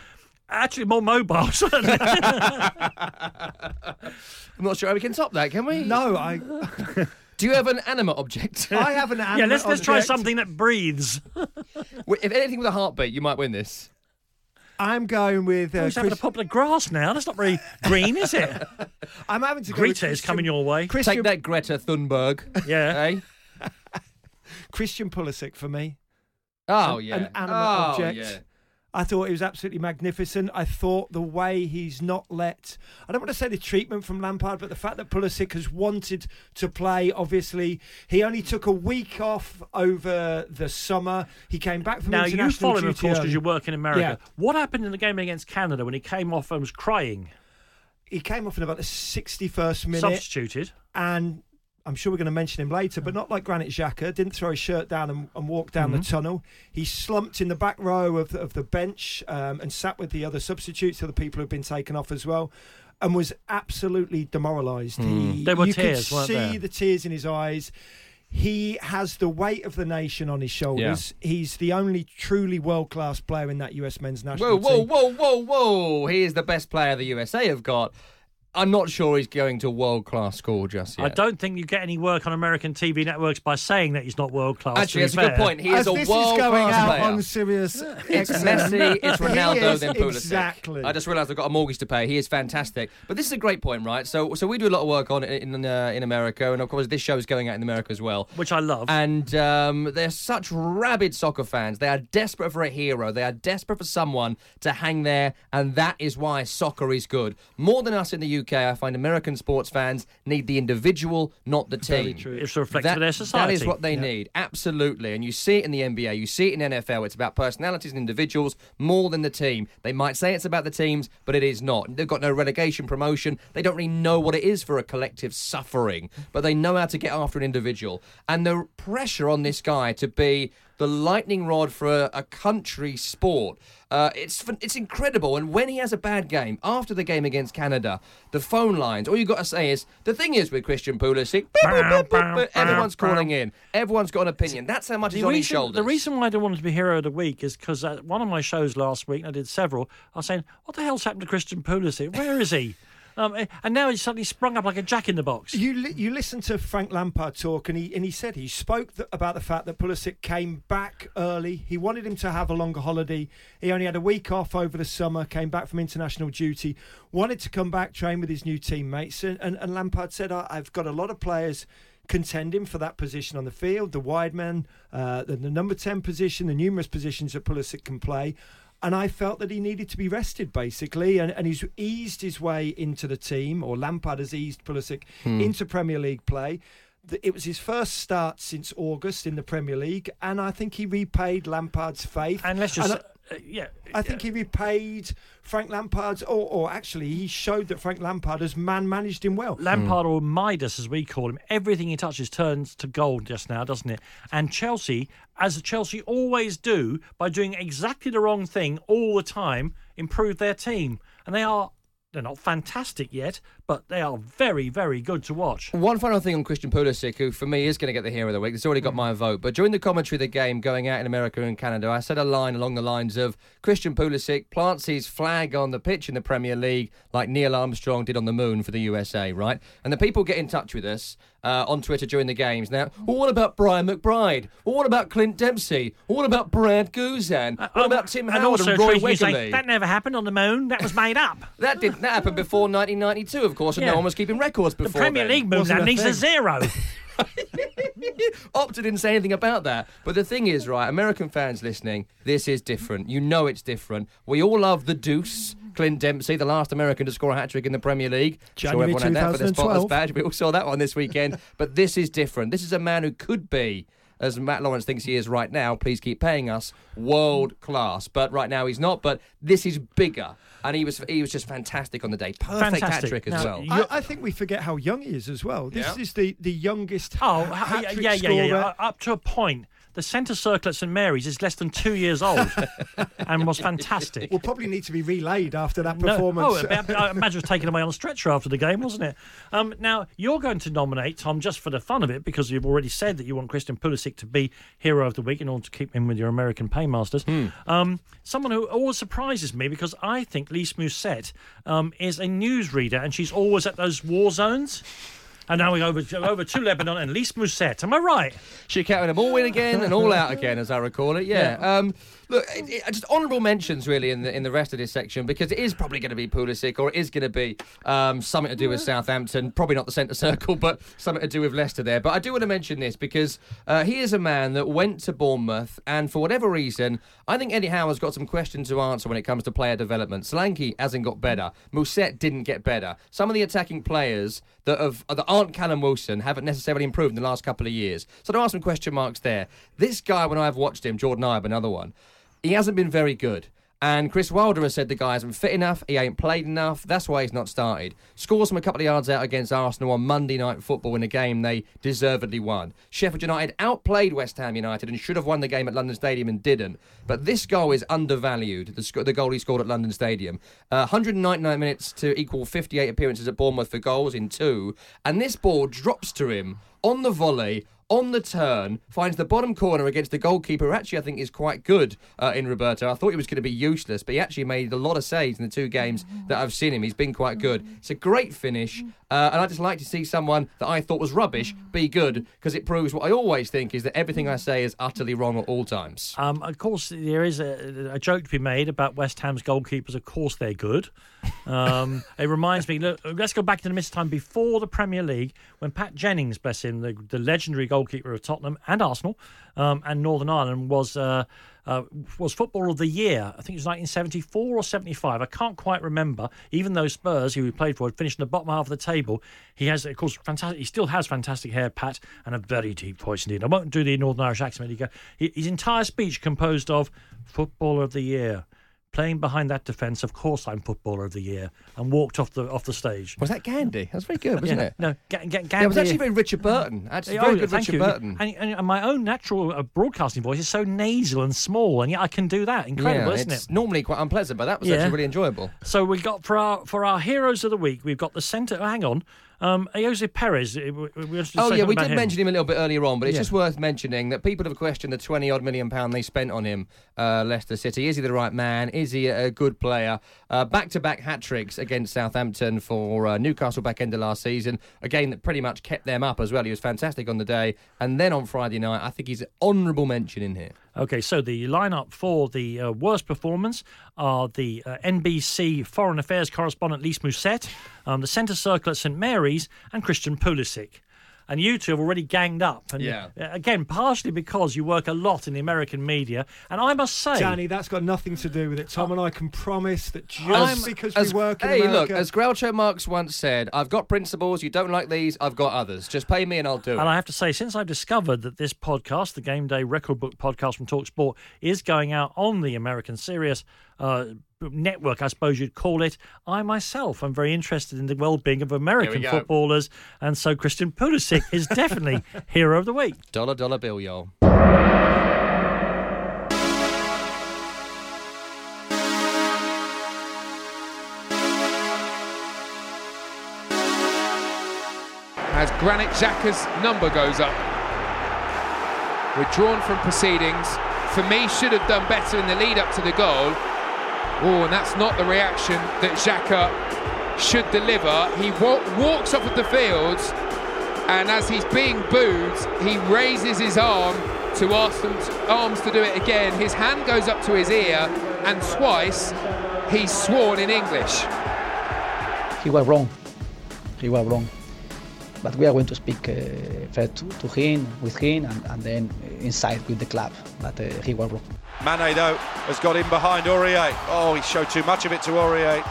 Actually, more mobile, certainly. I'm not sure how we can top that, can we? No, I. Do you have an animate object? I have an animate yeah, let's let's try something that breathes. if anything with a heartbeat, you might win this. I'm going with. Oh, Uh, he's having a Chris- popular grass now. That's not very green, is it? I'm having to go. with Greta is coming your way. Christian, Take that, Greta Thunberg. Yeah. eh? Christian Pulisic for me. Oh, An- yeah. An animate oh, object. yeah. I thought it was absolutely magnificent. I thought the way he's not let, I don't want to say the treatment from Lampard, but the fact that Pulisic has wanted to play. Obviously, he only took a week off over the summer. He came back from Now you international follow him, of course, because you work in America. Yeah. What happened in the game against Canada when he came off and was crying? He came off in about the 61st minute. Substituted. and I'm sure we're going to mention him later, but not like Granit Xhaka. Didn't throw his shirt down and, and walk down the Mhm. tunnel. He slumped in the back row of the, of the bench um, and sat with the other substitutes, other people who've been taken off as well, and was absolutely demoralised. He, There were you tears, could see there? the tears in his eyes. He has the weight of the nation on his shoulders. He's the only truly world class player in that US men's national Whoa, whoa, team. whoa, whoa, whoa. He is the best player the USA have got. I'm not sure he's going to world class school just yet. I don't think you get any work on American TV networks by saying that he's not world class. Actually, that's a good point. He is As a this world is going class out player. on Sirius It's XM. Messi, it's Ronaldo, is then Pulisic. Exactly. I just realised I've got a mortgage to pay. He is fantastic. But this is a great point, right? So, so we do a lot of work on it in uh, in America, and of course, this show is going out in America as well. Which I love. And um, they're such rabid soccer fans. They are desperate for a hero. They are desperate for someone to hang there, and that is why soccer is good. More than us in the UK, I find American sports fans need the individual, not the team. It's a reflection of their society. is what they Yeah. need, absolutely. And you see it in the NBA, you see it in NFL. It's about personalities and individuals more than the team. They might say it's about the teams, but it is not. They've got no relegation promotion. They don't really know what it is for a collective suffering, but they know how to get after an individual. And the pressure on this guy to be the lightning rod for a, a country sport. Uh, it's it's incredible. And when he has a bad game, after the game against Canada, the phone lines, all you got to say is the thing is with Christian Pulisic, boop, boop, boop, everyone's calling in. Everyone's got an opinion. That's how much is The on his shoulders. the reason why I don't want to be hero of the week is because uh, one of my shows last week, and I did several, I was saying, what the hell's happened to Christian Pulisic? Where is he? Um, eh, and now he's suddenly sprung up like a jack in the box. You li- you listen to Frank Lampard talk, and he and he said he spoke th- about the fact that Pulisic came back early. He wanted him to have a longer holiday. He only had a week off over the summer. Came back from international duty. Wanted to come back, train with his new teammates, and and, and Lampard said, "I- "I've got a lot of players." Contending for that position on the field, the wide man, uh, the, the number 10 position, the numerous positions that Pulisic can play. And I felt that he needed to be rested, basically, and, and he's eased his way into the team, or Lampard has eased Pulisic Hmm. into Premier League play. It was his first start since August in the Premier League, and I think he repaid Lampard's faith. And let's just, I- uh, yeah, I think he repaid Frank Lampard's, or, or actually, he showed that Frank Lampard has man managed him well. Lampard or Midas, as we call him, everything he touches turns to gold just now, doesn't it? And Chelsea, as Chelsea always do, by doing exactly the wrong thing all the time, improve their team. And they are, they're not fantastic yet, but they are very, very good to watch. One final thing on Christian Pulisic, who for me is going to get the hero of the week. It's already got my vote. But during the commentary of the game going out in America and Canada, I said a line along the lines of Christian Pulisic plants his flag on the pitch in the Premier League like Neil Armstrong did on the moon for the USA, right? And the people get in touch with us uh, on Twitter during the games. Now, well, what about Brian McBride? Well, what about Clint Dempsey? Well, what about Brad Guzan? What about Tim and Howard also and Roy tweeting you saying, Wegerle? that never happened on the moon. That was made up. That didn't that happened before 1992, of course, and Yeah. no one was keeping records before. The. Premier then. League moon Wasn't a landing's zero. Opta didn't say anything about that. But the thing is, right, American fans listening, this is different. You know it's different. We all love the deuce. Clint Dempsey, the last American to score a hat trick in the Premier League. January sure everyone had that for spotless 2012. badge. We all saw that one this weekend. but this is different. This is a man who could be, as Matt Lawrence thinks he is right now, please keep paying us, world class. But right now he's not. But this is bigger. And he was he was just fantastic on the day. Perfect hat trick as Now, well. I, I think we forget how young he is as well. This Yeah. is the, the youngest Oh, ha- ha- hat-trick yeah, yeah, yeah, scorer. yeah. Up to a point. The centre circle at St Mary's is less than two years old and was fantastic. Will probably need to be relayed after that No- performance. oh, I, I imagine it was taken away on a stretcher after the game, wasn't it? Um, now, you're going to nominate Tom just for the fun of it because you've already said that you want Christian Pulisic to be hero of the week in order to keep him with your American paymasters. Um, someone who always surprises me because I think Lys Mousset um, is a newsreader and she's always at those war zones. And now we go over, over to Lebanon and Lys Mousset. Am I right? She counted them all in again and all out again, as I recall it. Yeah. Um, look, it, it- just honourable mentions really in the in the rest of this section because it is probably going to be Pulisic or it is going to be um, something to do with Southampton. Probably not the centre circle, but something to do with Leicester there. But I do want to mention this because uh, he is a man that went to Bournemouth and for whatever reason, I think Eddie Howe has got some questions to answer when it comes to player development. Solanke hasn't got better. Mousset didn't get better. Some of the attacking players that have that aren't Callum Wilson haven't necessarily improved in the last couple of years. So there are some question marks there. This guy, when I've watched him, Jordan Ibe, another one, he hasn't been very good. And Chris Wilder has said the guy isn't fit enough, he ain't played enough, that's why he's not started. Scores from a couple of yards out against Arsenal on Monday Night Football in a game they deservedly won. Sheffield United outplayed West Ham United and should have won the game at London Stadium and didn't. But this goal is undervalued, the, sc- the goal he scored at London Stadium. Uh, 199 minutes to equal 58 appearances at Bournemouth for goals in two. And this ball drops to him on the volley on the turn, finds the bottom corner against the goalkeeper, who actually I think is quite good uh, in Roberto. I thought he was going to be useless, but he actually made a lot of saves in the two games that I've seen him. He's been quite good. It's a great finish, uh, and I just like to see someone that I thought was rubbish be good because it proves what I always think is that everything I say is utterly wrong at all times. Um, of course, there is a, a joke to be made about West Ham's goalkeepers. Of course, they're good. Um, it reminds me. Look, let's go back to the midst time before the Premier League, when Pat Jennings, bless him, the, the legendary goalkeeper of Tottenham and Arsenal um, and Northern Ireland, was. Uh, uh, was footballer of the year. I think it was 1974 or 75. I can't quite remember. Even though Spurs, who he played for, had finished in the bottom half of the table, he has, of course, fantastic. He still has fantastic hair, Pat, and a very deep voice indeed. I won't do the Northern Irish accent. He- his entire speech composed of footballer of the year. Playing behind that defence, of course, I'm footballer of the year, and walked off the off the stage. Was that Gandy? was very good, wasn't Yeah, it? No, Ga- Ga- Yeah, it was actually very Richard Burton. Actually, Oh, very good Richard you. Burton. And, and, my own natural uh, broadcasting voice is so nasal and small, and yet I can do that. Incredible, yeah, isn't it's it? normally quite unpleasant, but that was actually really enjoyable. So we got for our for our heroes of the week, we've got the centre. Hang on, um, Ayoze Perez. uh, we- Oh yeah, we did him. mention him a little bit earlier on, but it's Yeah. just worth mentioning that people have questioned the twenty odd million pound they spent on him, uh, Leicester City. Is he the right man? Is he a good player? Back to back hat tricks against Southampton for uh, Newcastle back end of last season, a game that pretty much kept them up as well. He was fantastic on the day, and then on Friday night, I think he's an honourable mention in here. Okay, so the lineup for the uh, worst performance are the uh, NBC Foreign Affairs correspondent Lys Mousset, um, the centre circle at St Mary's, and Christian Pulisic. And you two have already ganged up. And Yeah. uh, again, partially because you work a lot in the American media. And I must say, Danny, that's got nothing to do with it. Tom and I can promise that just As- because as- we work in hey, America, look, as Groucho Marx once said, I've got principles. You don't like these, I've got others. Just pay me and I'll do it. And I have to say, since I've discovered that this podcast, the Game Day Record Book podcast from Talksport, is going out on the American Sirius uh, network, I suppose you'd call it, I myself am very interested in the well-being of American go. footballers, and so Christian Pulisic is definitely hero of the week. Dollar dollar bill, y'all. as Granit Xhaka's number goes up. Withdrawn from proceedings. For me, should have done better in the lead up to the goal. Oh, and that's not the reaction that Xhaka should deliver. He wa- walks off of the field, and as he's being booed, he raises his arm to ask them to, arms to do it again. His hand goes up to his ear, and twice he's sworn in English. he went wrong. He went wrong. But we are going to speak uh, first to, to him, with him, and, and then inside with the club. But uh, he wrong. Mane, though, has got in behind Aurier. Oh, he showed too much of it to Aurier.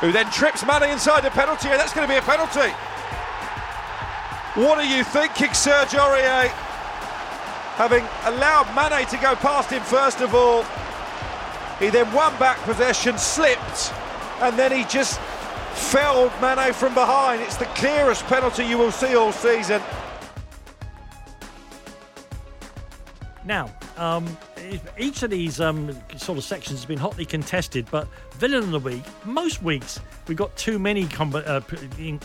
Who then trips Mane inside the penalty, and that's going to be a penalty. What are you thinking, Serge Aurier? Having allowed Mane to go past him first of all, he then won back possession, slipped, and then he just felled Mane from behind. It's the clearest penalty you will see all season. Now, um, each of these um, sort of sections has been hotly contested, but villain of the week, most weeks we've got too many incumb- uh,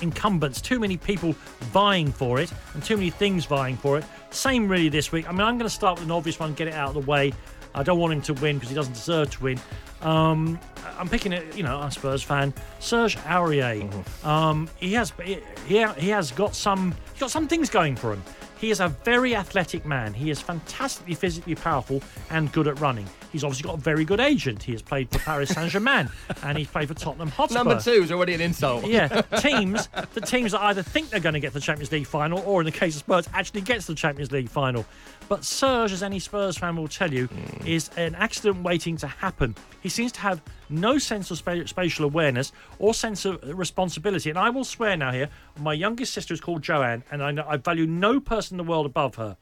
incumbents, too many people vying for it, and too many things vying for it. Same really this week. I mean, I'm going to start with an obvious one, get it out of the way. I don't want him to win because he doesn't deserve to win. Um, I'm picking it, you know, a Spurs fan, Serge Aurier. Um, he has he, he he has got some he's got some things going for him. He is a very athletic man. He is fantastically physically powerful and good at running. He's obviously got a very good agent. He has played for Paris Saint Germain and he's played for Tottenham Hotspur. Number two is already an insult. Yeah, teams, the teams that either think they're going to get to the Champions League final, or in the case of Spurs, actually gets to the Champions League final. But Serge, as any Spurs fan will tell you, hmm. is an accident waiting to happen. He seems to have no sense of spa- spatial awareness or sense of responsibility. And I will swear now here, my youngest sister is called Joanne, and I, know, I value no person in the world above her.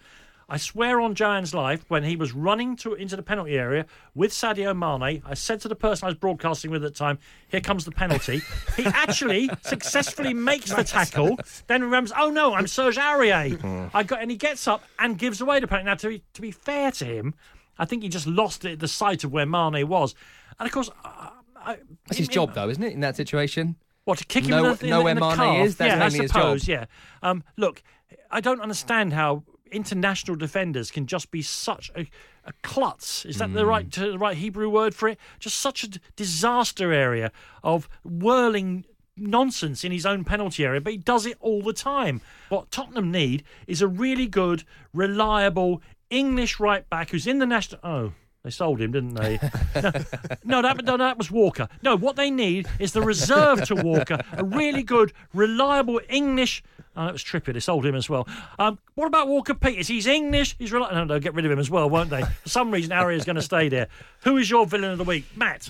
I swear on Joanne's life, when he was running to into the penalty area with Sadio Mane, I said to the person I was broadcasting with at the time, "Here comes the penalty." he actually successfully makes the tackle, then remembers, "Oh no, I'm Serge Aurier." I got, and he gets up and gives away the penalty. Now, to be, to be fair to him, I think he just lost it, the sight of where Mane was, and of course, uh, I, That's his job, though, isn't it? In that situation. what to kick him know, in the, in know where in the Mane calf? is. That's yeah, I mainly his suppose. job. Yeah. Um, look, I don't understand how international defenders can just be such a, a klutz. Is that the Hmm. right the right Hebrew word for it? Just such a disaster area of whirling nonsense in his own penalty area, but he does it all the time. What Tottenham need is a really good, reliable English right back who's in the national. Oh. They sold him, didn't they? no, that, no, that was Walker. No, what they need is the reserve to Walker, a really good, reliable English. Oh, that was Trippier. They sold him as well. Um, what about Walker Peters? He's English. He's reliable. No, they'll get rid of him as well, won't they? For some reason, Aurier is going to stay there. Who is your villain of the week, Matt?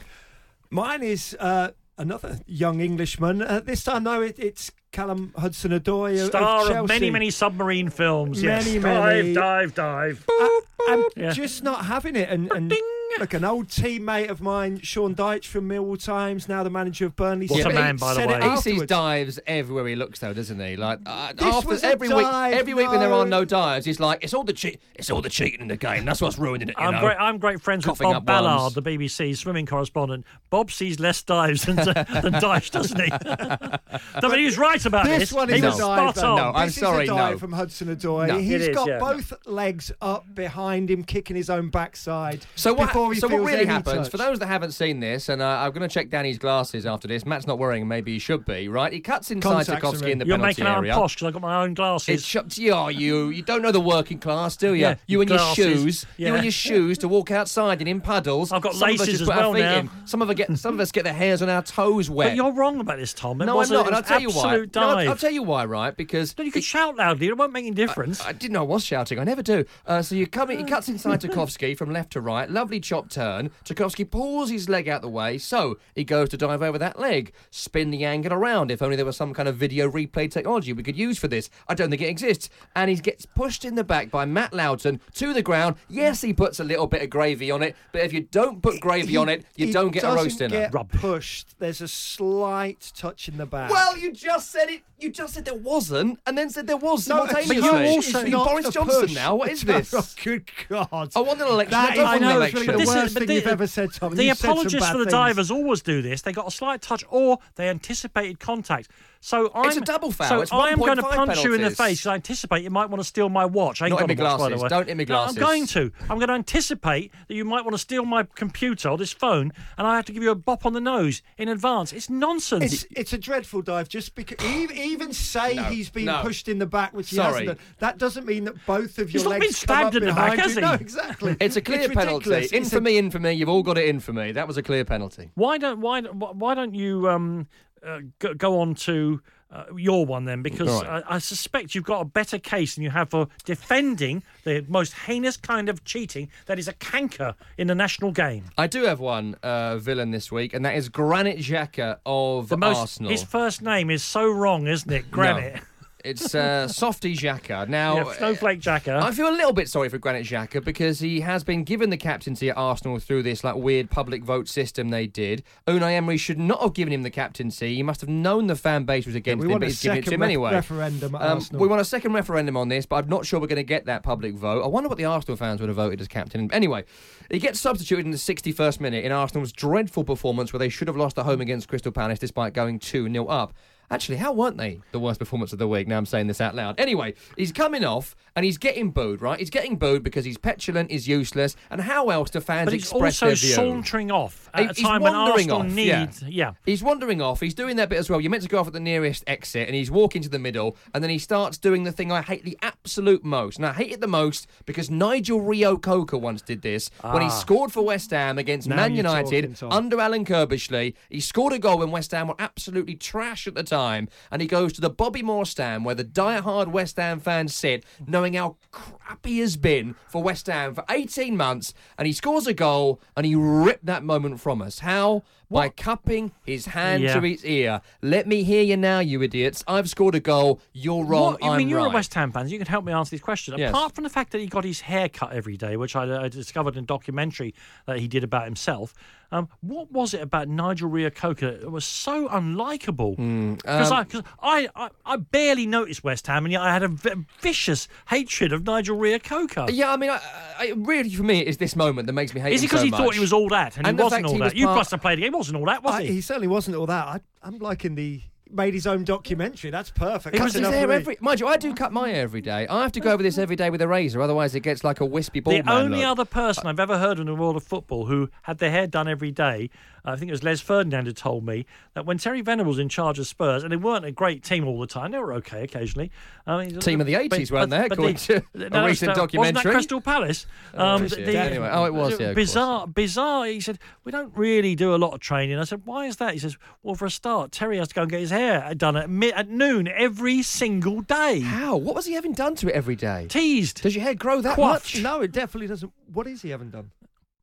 Mine is uh, another young Englishman. Uh, this time, though, it, it's Callum Hudson-Odoi Star of of, many, many submarine films. yes. Many, dive, many. dive, dive. I, am Yeah. just not having it. And, and look, an old teammate of mine, Sean Dyche from Millwall Times, now the manager of Burnley. What a man, by the way. He sees dives everywhere he looks, though, doesn't he? Like uh, This after was a every week, dive, every week when there are no. no dives, he's like, "It's all the cheat, it's all the cheating in the game. That's what's ruining it." You I'm know? great. I'm great friends with Bob Ballard, worms. the BBC swimming correspondent. Bob sees less dives than, than Dyche, doesn't he? no, but he was right about this. This one he is was a spot dive. though. on. No, I'm this sorry, is a dive no. from Hudson Odoi. No. He's It is, got yeah. both legs up behind him, kicking his own backside. So what? Before he so what really any happens touch. for those that haven't seen this, and uh, I'm going to check Danny's glasses after this. Matt's not wearing, them, maybe he should be. Right? He cuts inside Contacts Tarkowski in the You're penalty making out area. Posh because I've got my own glasses. It's sh- yeah, you. You don't know the working class, do you? Yeah, you and your glasses. shoes. You Yeah. and your shoes to walk outside and in puddles. I've got Some of laces just as put our well feet now. in. Some of us get. Some of us get the hairs on our toes wet. but you're wrong about this, Tom. It no, was I'm not, and I'll tell you why. No, I'll. I'll tell you why, right? Because No, you can shout loudly. It won't make any difference. I didn't know I was shouting. I never do. Uh, so you come in, he cuts inside Tarkowski from left to right. Lovely chop turn. Tarkowski pulls his leg out the way, so he goes to dive over that leg, spin the angle around. If only there was some kind of video replay technology we could use for this. I don't think it exists. And he gets pushed in the back by Matt Lowton to the ground. Yes, he puts a little bit of gravy on it, but if you don't put gravy He- on it, you don't get a doesn't roast dinner. Get Rubbish. pushed. There's a slight touch in the back. Well, you just said it. You just said there wasn't, and then said there was No, simultaneously. but you also- Are you Boris Johnson push. now. What is this? Oh, good God. I want an election. That I is don't want an literally election. The this is- thing the- you've ever said, Tom. The said apologists bad for the things. divers always do this. They got a slight touch or they anticipated contact. So I'm, It's a double foul. So It's I am going to 1.5 punch you in the face because I anticipate you might want to steal my watch. I ain't Not got in a my watch, by the glasses. way. Don't in my No, I'm going to. I'm going to anticipate that you might want to steal my computer or this phone, and I have to give you a bop on the nose in advance. It's nonsense. It's, it's a dreadful dive. Just because, even, even say No, he's been no. pushed in the back, which he Sorry. hasn't. That doesn't mean that both of your He's not legs been stabbed come up in the back, has he? No, exactly. It's a clear penalty. ridiculous. In It's for a- me, in for me. You've all got it in for me. That was a clear penalty. Why don't why why don't you um, uh, go, go on to uh, your one then? Because right. I, I suspect you've got a better case than you have for defending the most heinous kind of cheating that is a canker in the national game. I do have one uh, villain this week, and that is Granit Xhaka of The most Arsenal. his first name is so wrong, isn't it? Granite. It's uh, Softy Xhaka. Now, Yeah, Snowflake Xhaka. I feel a little bit sorry for Granit Xhaka because he has been given the captaincy at Arsenal through this like weird public vote system they did. Unai Emery should not have given him the captaincy. He must have known the fan base was against we him, but he's given it to him ref- anyway. referendum Um, we want a second referendum on this, but I'm not sure we're going to get that public vote. I wonder what the Arsenal fans would have voted as captain. Anyway, he gets substituted in the 61st minute in Arsenal's dreadful performance where they should have lost at home against Crystal Palace despite going 2 0 up. Actually, how weren't they the worst performance of the week? Now I'm saying this out loud. Anyway, he's coming off and he's getting booed, right? He's getting booed because he's petulant, he's useless, and how else do fans But he's express also their view? sauntering off at a time when Arsenal off, need. yeah. yeah. He's wandering off. He's doing that bit as well. You're meant to go off at the nearest exit, and he's walking to the middle, and then he starts doing the thing I hate the absolute most. And I hate it the most because Nigel Reo-Coker once did this when he Ah. scored for West Ham against Now Man United under Alan Curbishley. He scored a goal when West Ham were absolutely trash at the time, and he goes to the Bobby Moore stand where the die-hard West Ham fans sit, knowing how crap he has been for West Ham for 18 months, and he scores a goal and he ripped that moment from us. How? By cupping his hand Yeah. to his ear. Let me hear you now, you idiots. I've scored a goal. You're wrong. What, I I'm mean, you're right. a West Ham fan. so You can help me answer these questions. Yes. Apart from the fact that he got his hair cut every day, which I, I discovered in a documentary that he did about himself, um, what was it about Nigel Reo-Coker that was so unlikable? Because um, I, I, I, I barely noticed West Ham, and yet I had a v- vicious hatred of Nigel Reo-Coker. Yeah, I mean, I, really, for me, it's this moment that makes me hate Is it because so he thought he was all that, and, And he wasn't all he that? part- must have played the game. He wasn't all that, was I- he? he certainly wasn't all that. I, I'm liking the made his own documentary. That's perfect. He That's was his hair every. Mind you, I do cut my hair every day. I have to go over this every day with a razor, otherwise it gets like a wispy bald The man only look. other person I've ever heard in the world of football who had their hair done every day, uh, I think it was Les Ferdinand who told me that when Terry Venables was in charge of Spurs, and they weren't a great team all the time, they were okay occasionally. I mean, Team of the 80s, weren't they, according to a that's- recent that- Wasn't that Crystal Palace? Oh, um, yeah. Anyway, oh, it was, yeah, of course. bizarre, bizarre. He said we don't really do a lot of training. I said, why is that? He says, well, for a start, Terry has to go and get his hair done at mi- at noon every single day. How? What was he having done to it every day? Teased. Does your hair grow that Coiffed. much? No, it definitely doesn't. What is he haven't done?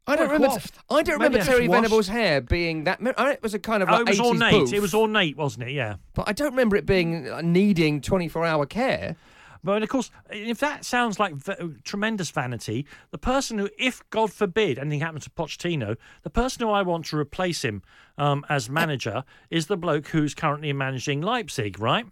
I don't Well, remember. coiffed. I don't Maybe remember it's Terry washed. Venables' hair being that. I- It was a kind of Oh, like it was 80s ornate. boof, It was ornate, wasn't it? Yeah. But I don't remember it being uh, needing 24-hour care. But of course, if that sounds like v- tremendous vanity, the person who, if God forbid anything happens to Pochettino, the person who I want to replace him um, as manager is the bloke who's currently managing Leipzig, right?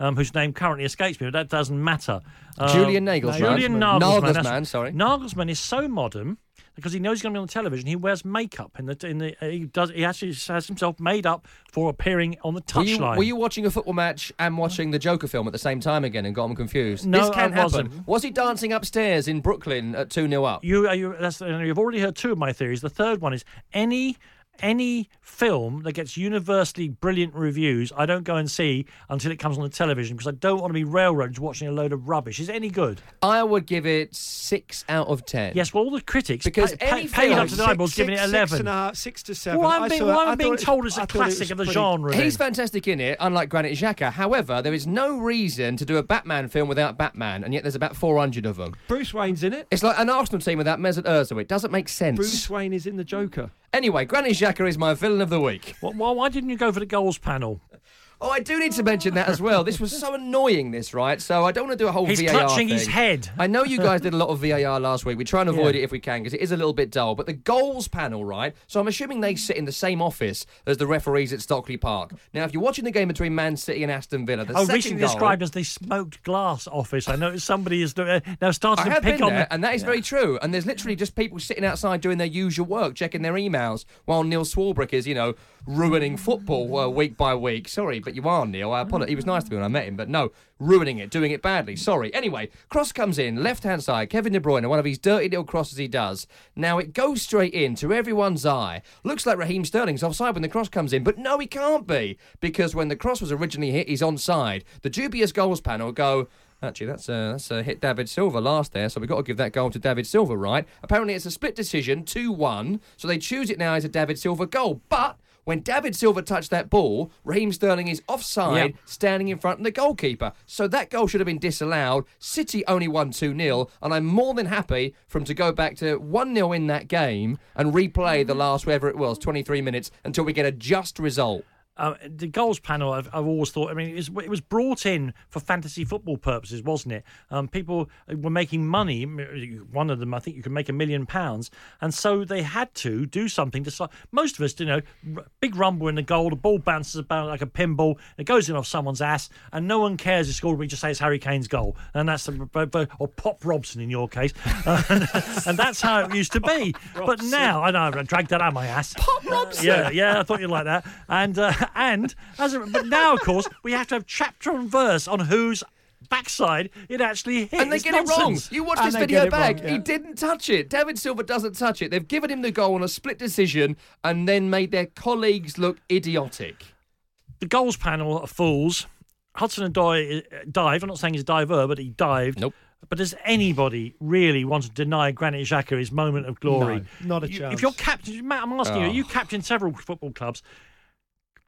Um, whose name currently escapes me, but that doesn't matter. Um, Julian Nagelsmann. Julian Nagelsmann. Nagelsmann, that's- sorry. Nagelsmann is so modern because he knows he's going to be on television. He wears makeup in the in the uh, he does he actually has himself made up for appearing on the Were you, touchline. were you watching a football match and watching the Joker film at the same time again and got him confused? No, this can I happen. wasn't. Was he dancing upstairs in Brooklyn at 2 0 up? You, are you that's, you've already heard two of my theories. The third one is any any film that gets universally brilliant reviews, I don't go and see until it comes on the television because I don't want to be railroaded watching a load of rubbish. Is it any good? I would give it 6 out of 10. Yes, well, all the critics Because pa- pa- any paid film- up to the eyeballs giving it Six- eleven. Six and a half, six to seven. Well, I'm I being, well, I I'm being told it's a thought it classic of the pretty- genre. He's then. fantastic in it, unlike Granit Xhaka. However, there is no reason to do a Batman film without Batman, and yet there's about 400 of them. Bruce Wayne's in it. It's like an Arsenal team without Mesut Ozil. It doesn't make sense. Bruce Wayne is in the Joker. Anyway, Granny Xhaka is my villain of the week. Why didn't you go for the goals panel? Oh, I do need to mention that as well. This was so annoying, this, right? So I don't want to do a whole He's VAR clutching thing. his head. I know you guys did a lot of VAR last week. We try and avoid Yeah. it if we can because it is a little bit dull. But the goals panel, right? So I'm assuming they sit in the same office as the referees at Stockley Park. Now, if you're watching the game between Man City and Aston Villa, the Oh, second recently goal, described as the smoked glass office. I noticed somebody is uh, now starting I to pick on there, the- and that is very true. And there's literally just people sitting outside doing their usual work, checking their emails, while Neil Swarbrick is, you know, ruining football uh, week by week. Sorry, but you are Neil. I apologize. He was nice to me when I met him, but no, ruining it, doing it badly. Sorry. Anyway, cross comes in, left hand side. Kevin De Bruyne, one of his dirty little crosses he does. Now it goes straight in to everyone's eye. Looks like Raheem Sterling's offside when the cross comes in, but no, he can't be because when the cross was originally hit, he's onside. The dubious goals panel go. Actually, that's a, that's a hit David Silva last there, so we've got to give that goal to David Silva, right? Apparently, it's a split decision, 2 1, so they choose it now as a David Silva goal. But when David Silva touched that ball, Raheem Sterling is offside, Yep. standing in front of the goalkeeper. So that goal should have been disallowed. City only won 2 0, and I'm more than happy for him to go back to 1 0 in that game and replay the mm-hmm. last, whatever it was, 23 minutes until we get a just result. Uh, the goals panel, I've, I've always thought. I mean, it was, it was brought in for fantasy football purposes, wasn't it? Um, people were making money. One of them, I think, you could make a million pounds, and so they had to do something to. start- Most of us, you know, big rumble in the goal, the ball bounces about like a pinball, it goes in off someone's ass, and no one cares who scored. We just say it's Harry Kane's goal, and that's the, or Pop Robson in your case, and that's how it used to be. but now, I know I dragged that out of my ass. Pop Robson. Yeah, yeah, I thought you'd like that. And uh, and as a, but now, of course, we have to have chapter and verse on whose backside it actually hit. And they It's get it wrong. You watch And this video get back. wrong, He didn't touch it. David Silva doesn't touch it. They've given him the goal on a split decision and then made their colleagues look idiotic. The goals panel are fools. Hudson-Odoi uh, dive. I'm not saying he's a diver, but he dived. Nope. But does anybody really want to deny Granit Xhaka his moment of glory? No, not a You- chance. If you're captain, Matt, I'm asking Oh. you, you ah. captain several football clubs.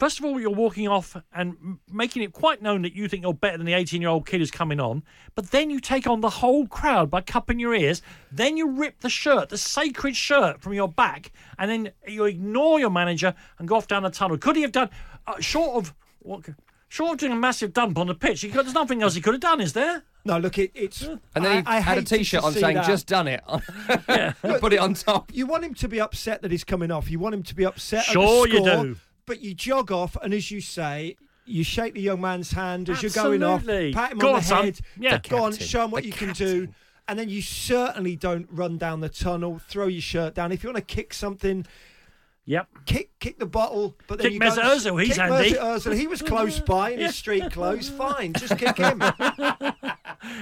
First of all, you're walking off and making it quite known that you think you're better than the 18 year old kid who's coming on. But then you take on the whole crowd by cupping your ears. Then you rip the shirt, the sacred shirt, from your back. And then you ignore your manager and go off down the tunnel. Could he have done, uh, short of what, short of doing a massive dump on the pitch, he could, there's nothing else he could have done, is there? No, look, it, it's. And then I, he I had a hate to T-shirt on saying that. "Just done it." Put it on top. You want him to be upset that he's coming off. You want him to be upset. Sure at the you do. But you jog off, and as you say, you shake the young man's hand as you're going off, pat him Go on, on, the son. head, Yeah. go on, show him what The you can do. And then you certainly don't run down the tunnel, throw your shirt down. If you want to kick something, Yep. kick kick the bottle. But then Kick you Mesut don't- Ozil, he's kick handy. Mesut Ozil. He was close by in his street clothes. Fine, just kick him.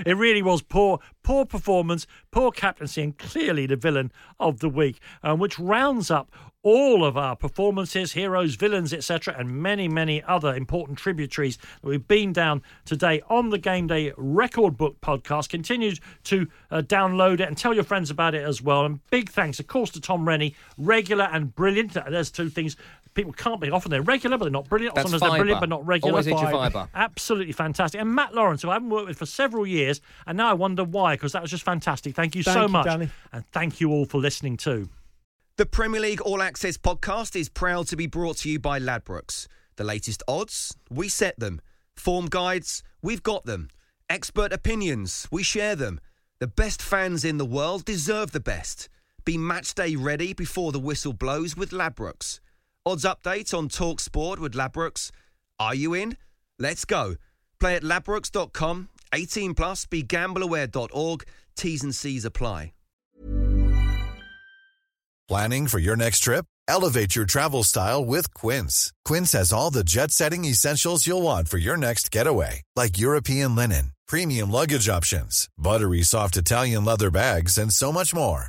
It really was poor, poor performance, poor captaincy, and clearly the villain of the week, um, which rounds up all of our performances, heroes, villains, etc., and many, many other important tributaries that we've been down today on the Game Day Record Book podcast. Continue to uh, download it and tell your friends about it as well. And big thanks, of course, to Tom Rennie, regular and brilliant. There's two things. People can't be often they're regular, but they're not brilliant. That's Sometimes they're brilliant, but not regular. Always hit your fibre. Absolutely fantastic. And Matt Lawrence, who I haven't worked with for several years, and now I wonder why, because that was just fantastic. Thank you Thank so you, much. Danny. And thank you all for listening too. The Premier League All Access podcast is proud to be brought to you by Ladbrokes. The latest odds, we set them. Form guides, we've got them. Expert opinions, we share them. The best fans in the world deserve the best. Be match day ready before the whistle blows with Ladbrokes. Odds update on Talk Sport with Ladbrokes. Are you in? Let's go. Play at ladbrokes.com. 18 plus. BeGambleAware.org. T's and C's apply. Planning for your next trip? Elevate your travel style with Quince. Quince has all the jet setting essentials you'll want for your next getaway, like European linen, premium luggage options, buttery soft Italian leather bags, and so much more.